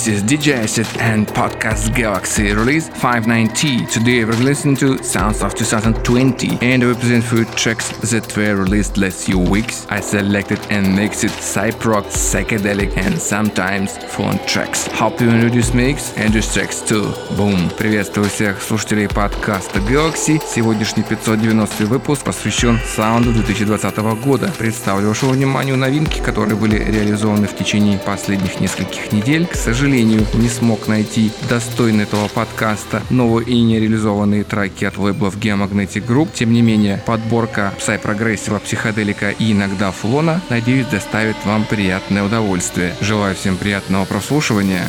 This is DJ Acid and Podcast Galaxy release 59T. Today we're listening to Sounds of 2020 and we present few tracks that were released last few weeks. I selected and mixed it cyprock, psychedelic and sometimes fun tracks. Hope you enjoy this mix and these tracks too. Boom! Приветствую всех слушателей подкаста Galaxy. Сегодняшний 590 выпуск посвящен саунду 2020 года. Представлю вашему вниманию новинки, которые были реализованы в течение последних нескольких недель. К сожалению, сожалению, не смог найти достойный этого подкаста новые и нереализованные треки от лейблов Geomagnetic Group. Тем не менее, подборка псай-прогрессива, психоделика и иногда флона, надеюсь, доставит вам приятное удовольствие. Желаю всем приятного прослушивания.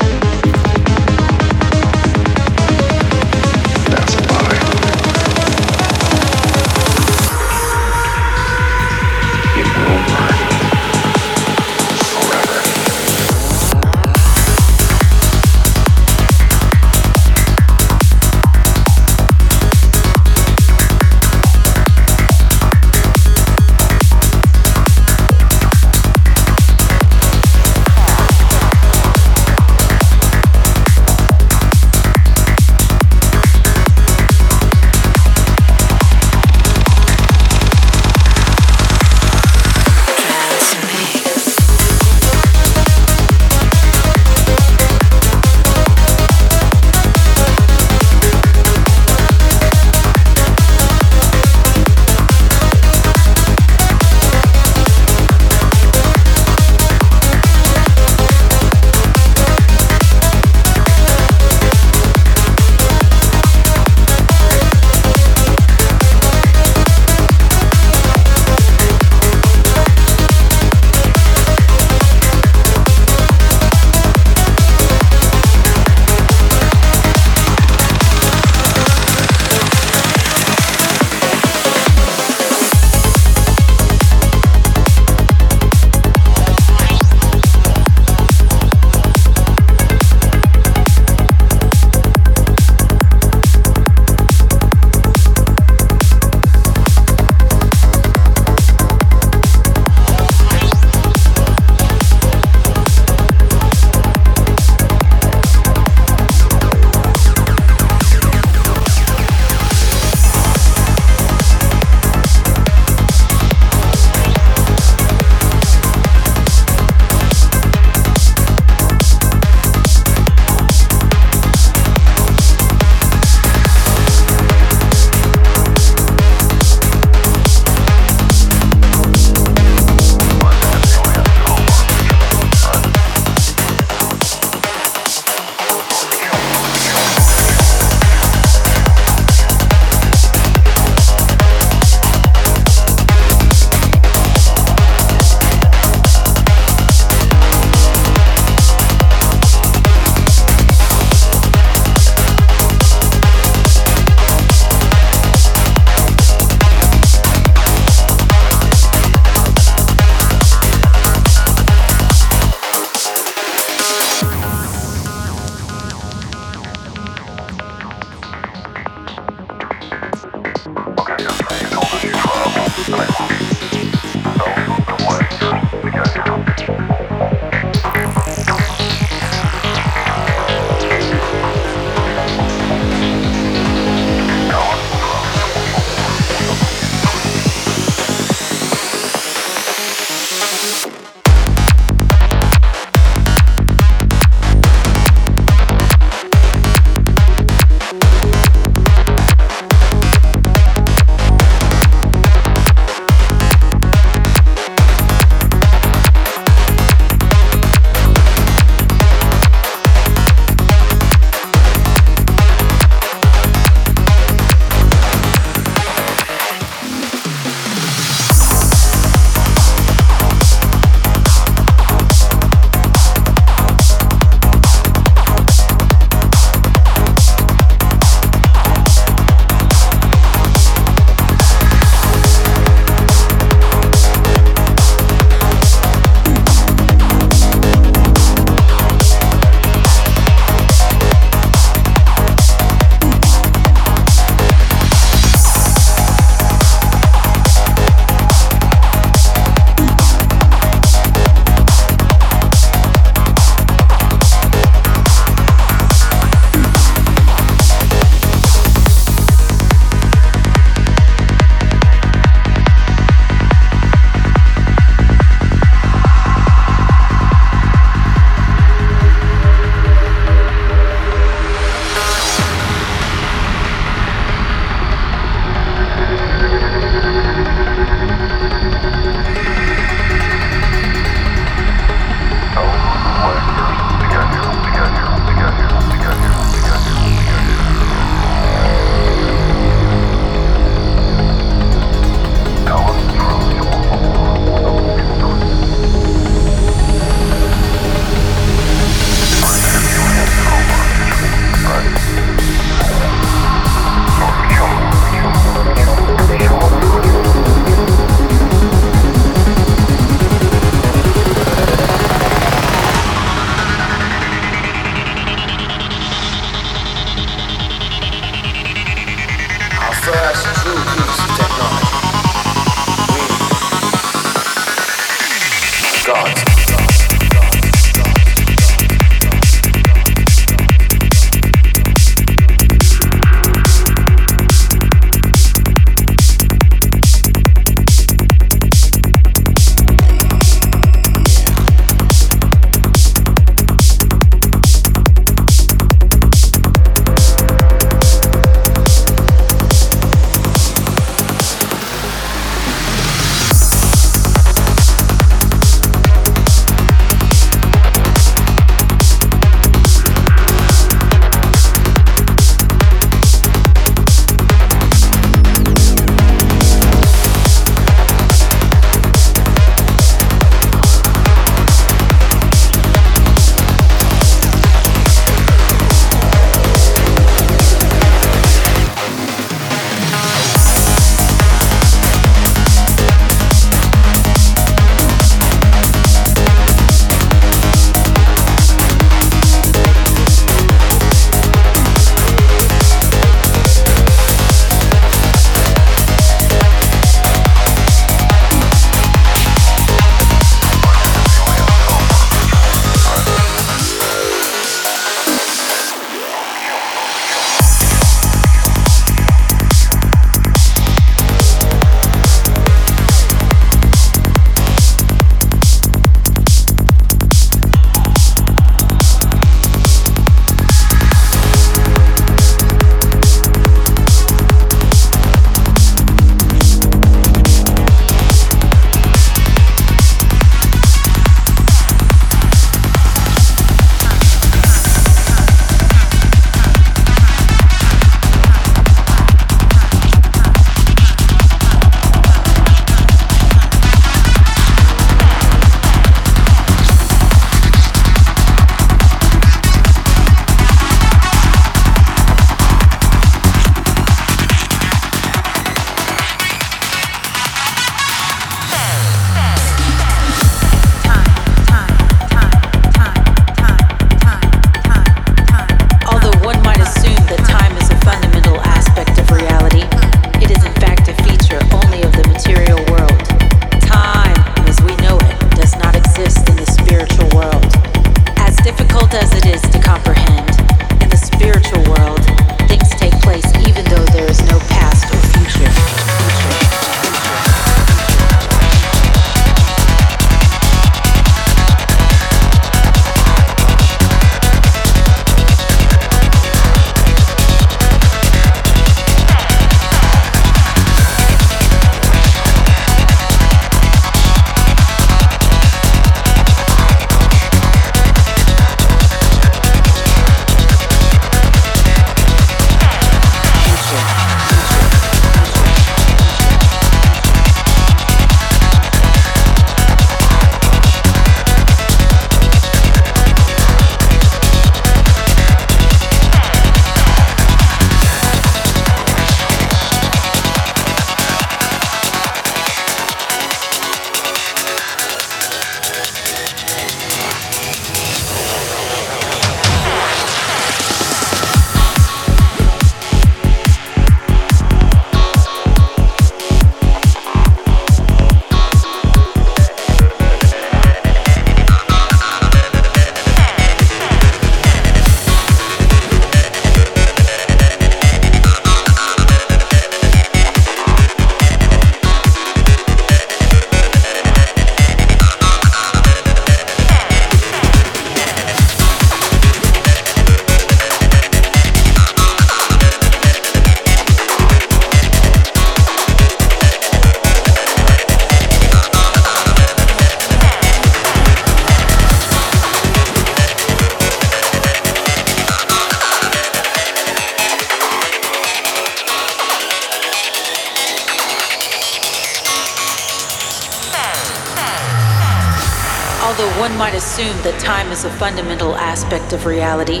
Assume that time is a fundamental aspect of reality,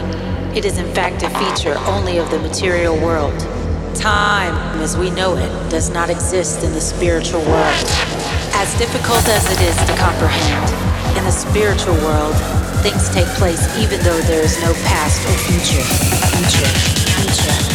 it is in fact a feature only of the material world. Time, as we know it, does not exist in the spiritual world. As difficult as it is to comprehend, in the spiritual world, things take place even though there is no past or future. Future, future.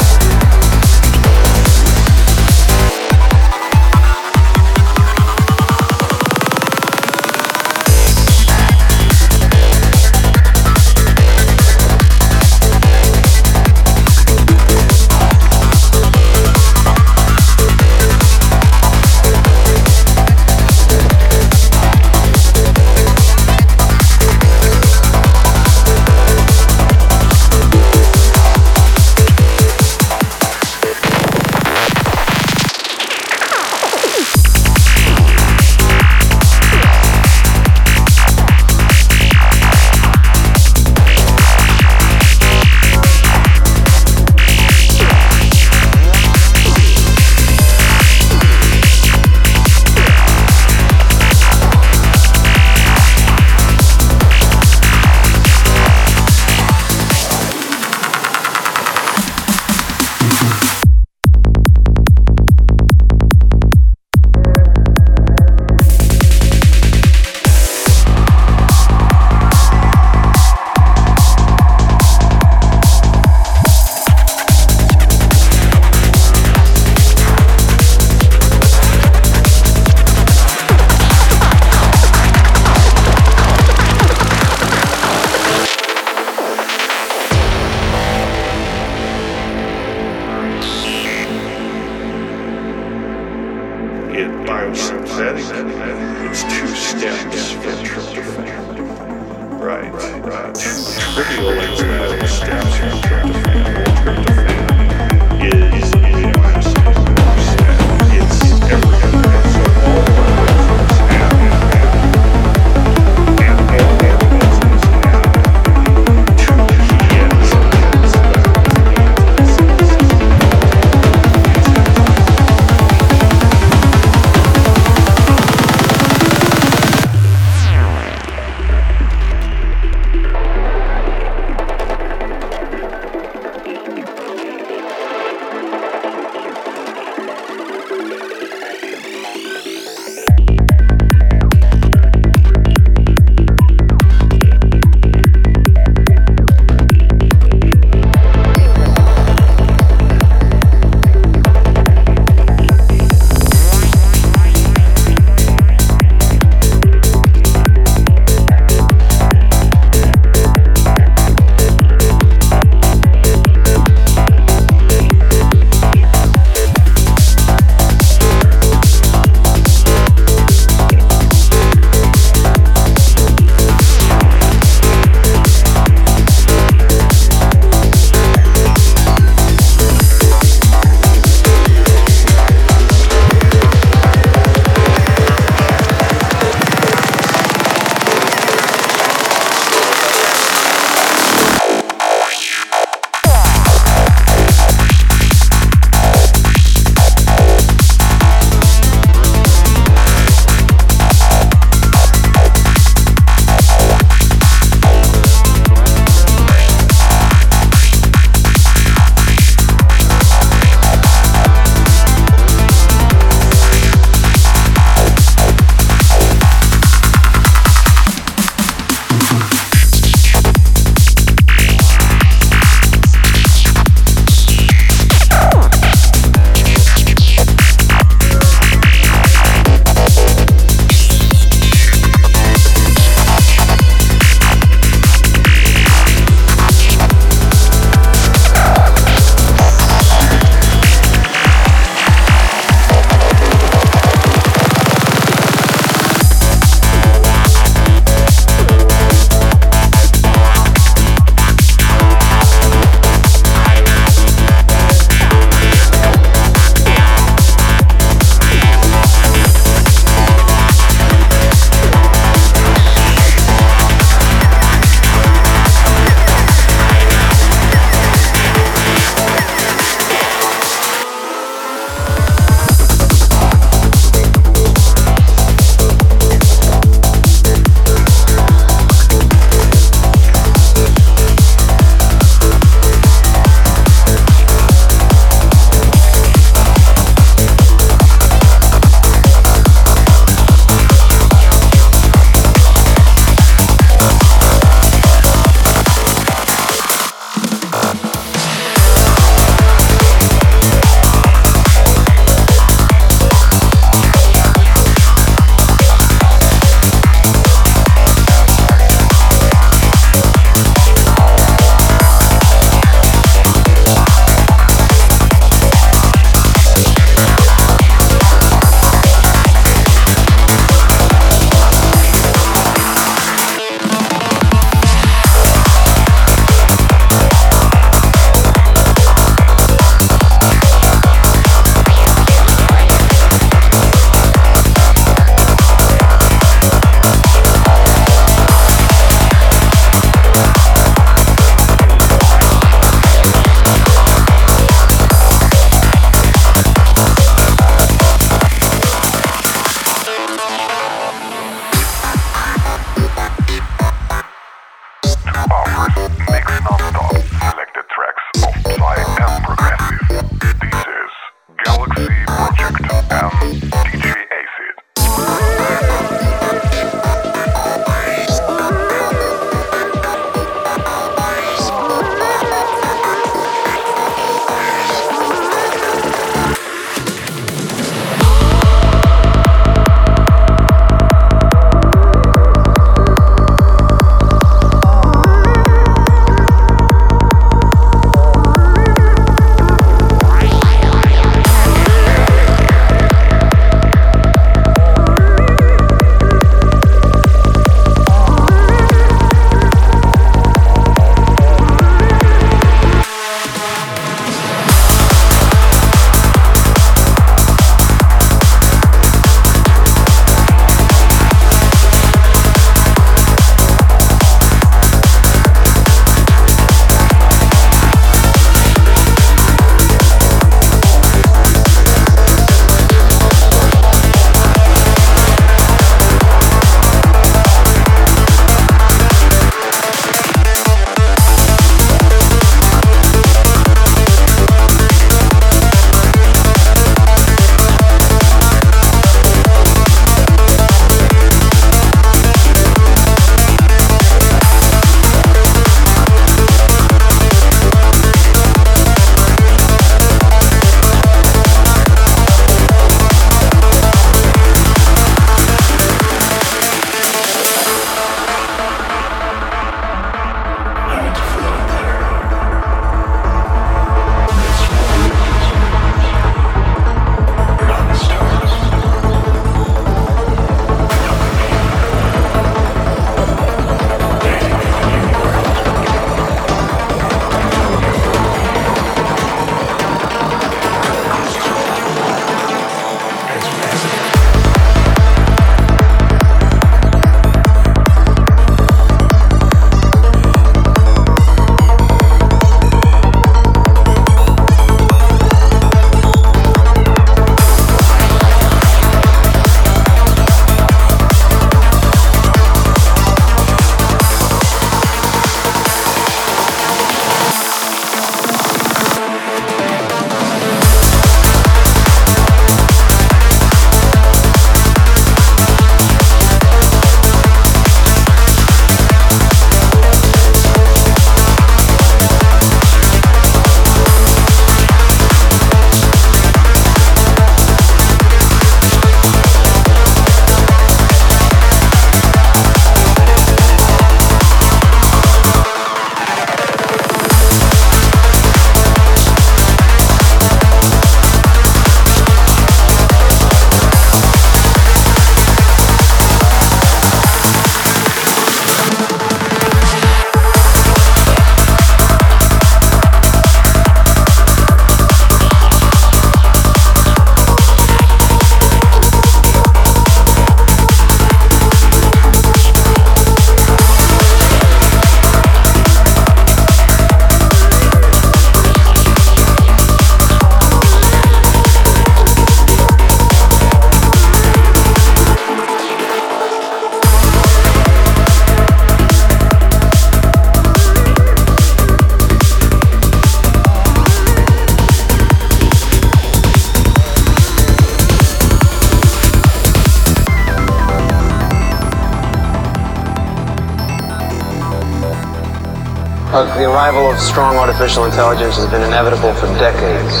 Strong artificial intelligence has been inevitable for decades.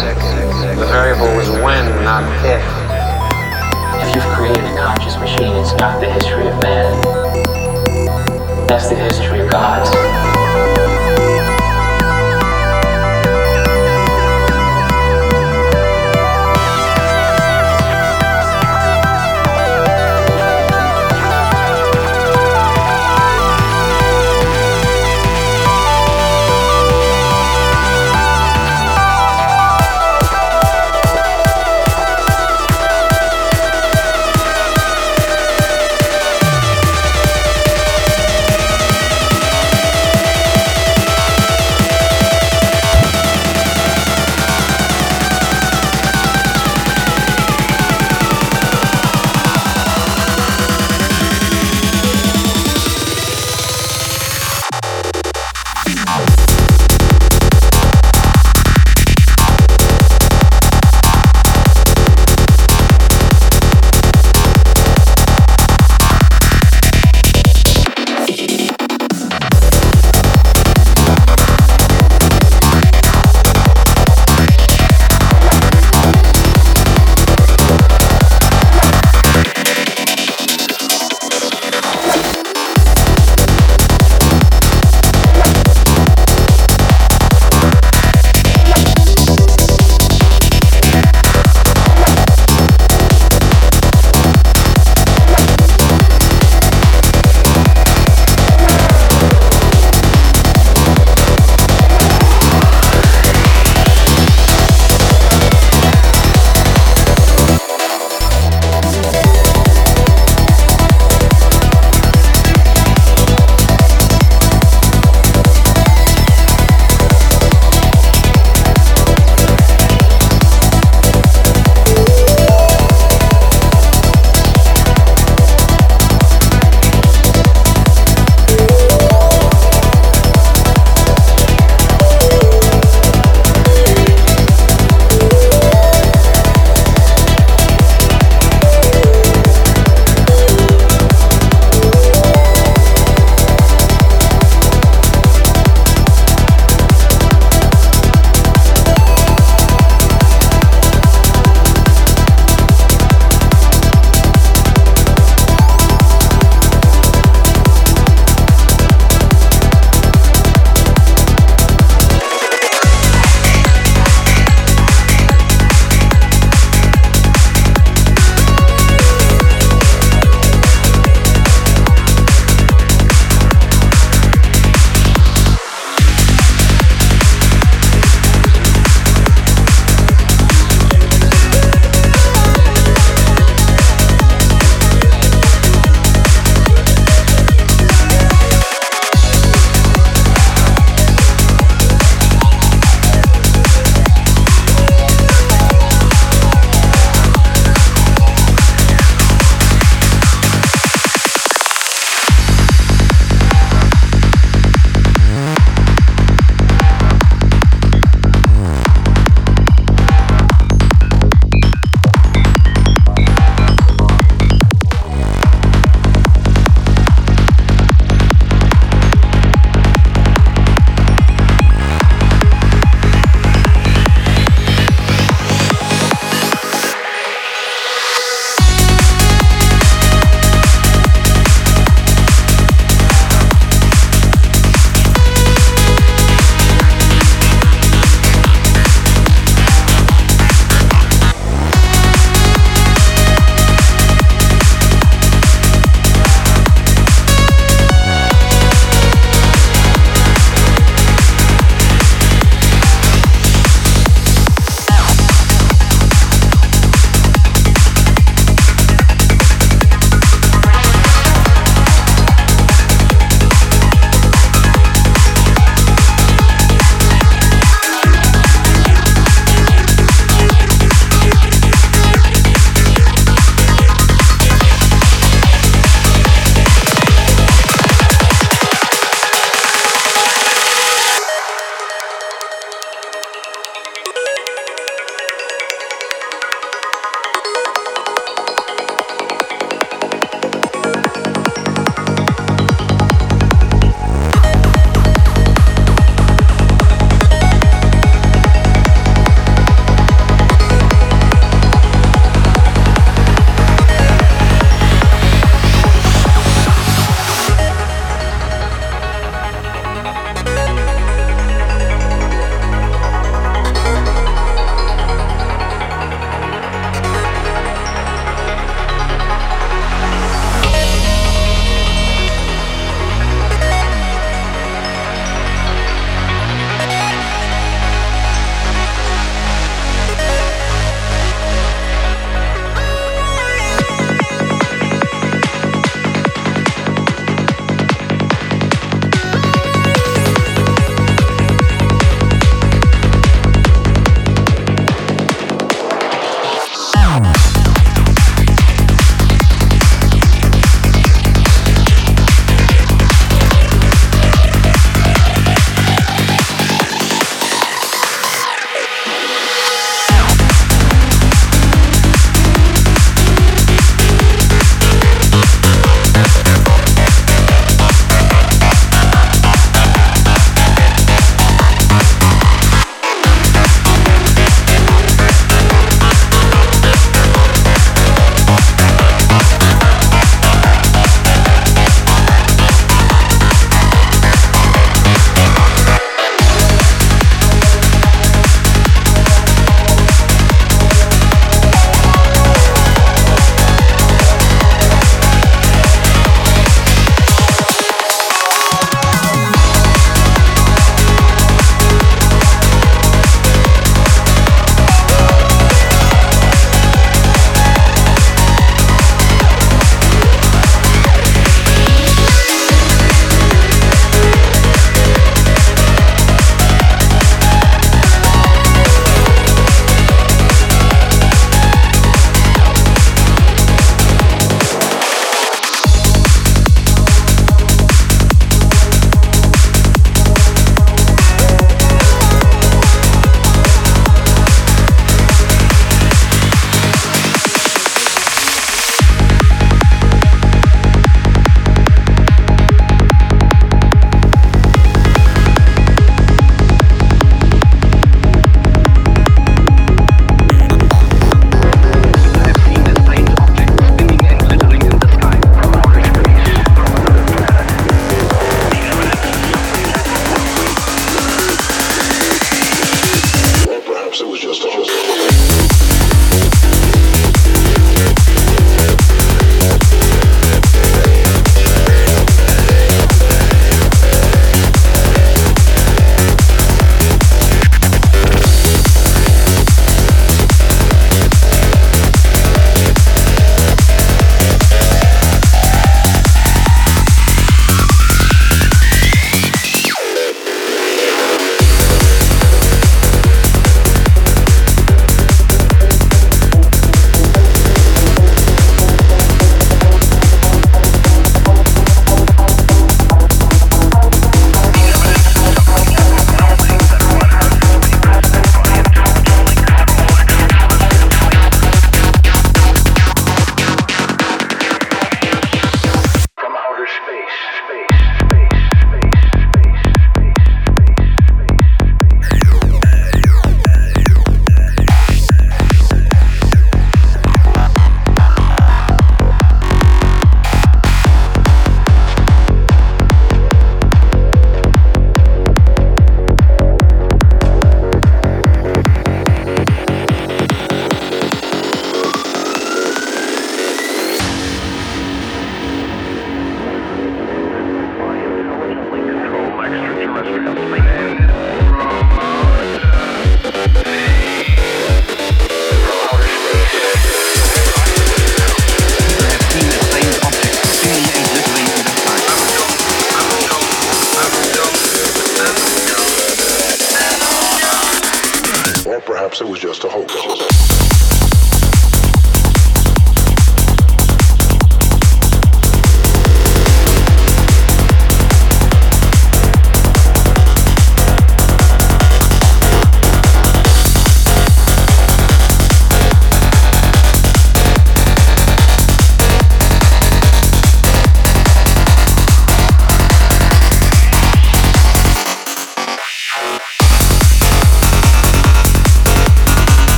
The variable was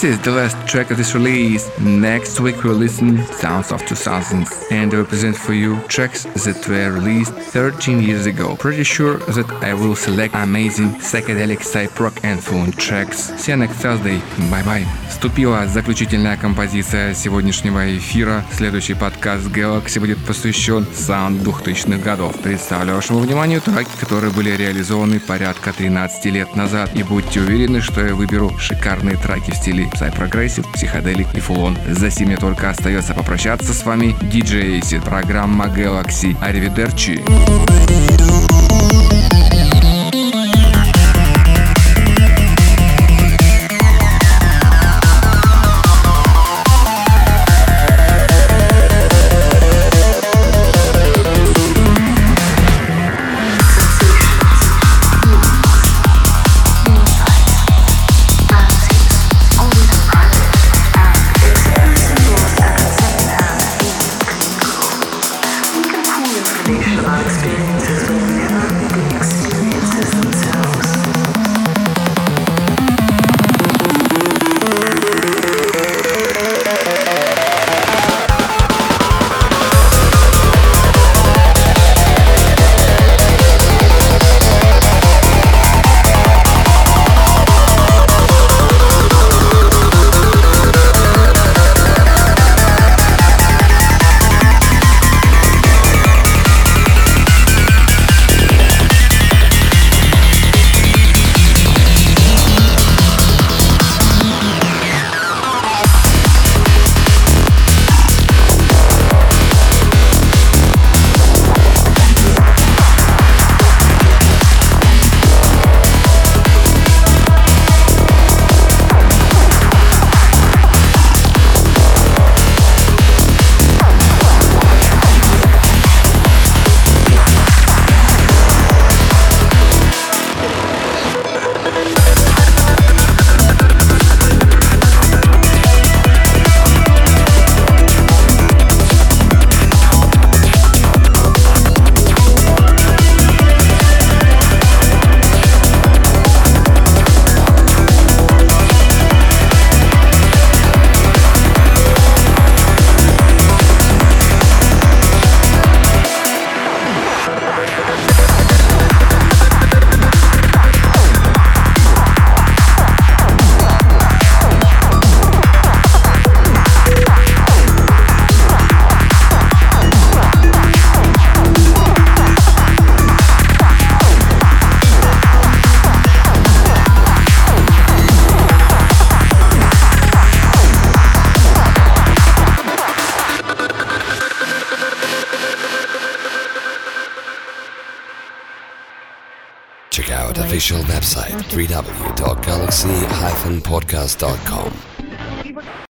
This is the last track of this release. Next week we'll listen Sounds of 2000s and I will present for you tracks that were released 13 years ago. Pretty sure that I will select amazing psychedelic psy-prog and full-on tracks. See you next Thursday. Bye bye. Вступила заключительная композиция сегодняшнего эфира. Следующий подкаст Galaxy будет посвящен sound 2000-х годов. Представлю вашему вниманию треки, которые были реализованы порядка 13 лет назад. И будьте уверены, что я выберу шикарные треки в стиле стилей psy-progressive, psychedelic и full-on. За сим мне только остается попрощаться с вами. DJ Acid, программа Galaxy. Information about